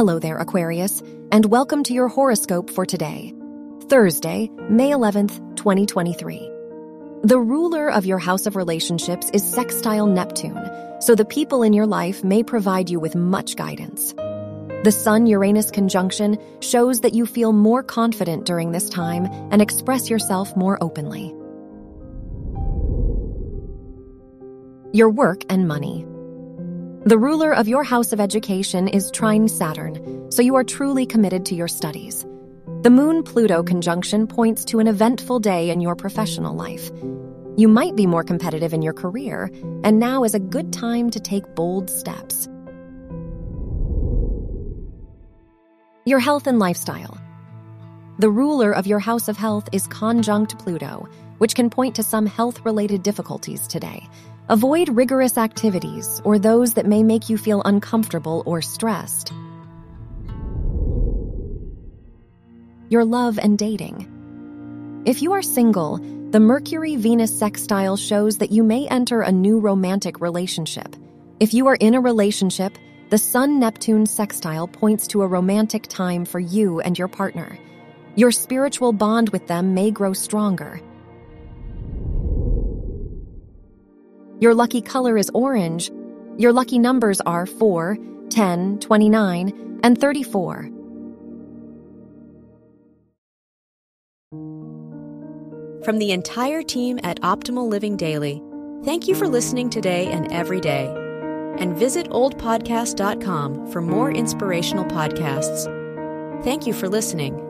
Hello there, Aquarius, and welcome to your horoscope for today, Thursday, May 11th, 2023. The ruler of your house of relationships is sextile Neptune, so the people in your life may provide you with much guidance. The Sun Uranus conjunction shows that you feel more confident during this time and express yourself more openly. Your work and money. The ruler of your house of education is trine Saturn, so you are truly committed to your studies. The Moon Pluto conjunction points to an eventful day in your professional life. You might be more competitive in your career, and now is a good time to take bold steps. Your health and lifestyle. The ruler of your house of health is conjunct Pluto, which can point to some health related difficulties today. Avoid rigorous activities or those that may make you feel uncomfortable or stressed. Your love and dating. If you are single, the Mercury Venus sextile shows that you may enter a new romantic relationship. If you are in a relationship, the Sun Neptune sextile points to a romantic time for you and your partner. Your spiritual bond with them may grow stronger. Your lucky color is orange. Your lucky numbers are 4, 10, 29, and 34. From the entire team at Optimal Living Daily, thank you for listening today and every day. And visit oldpodcast.com for more inspirational podcasts. Thank you for listening.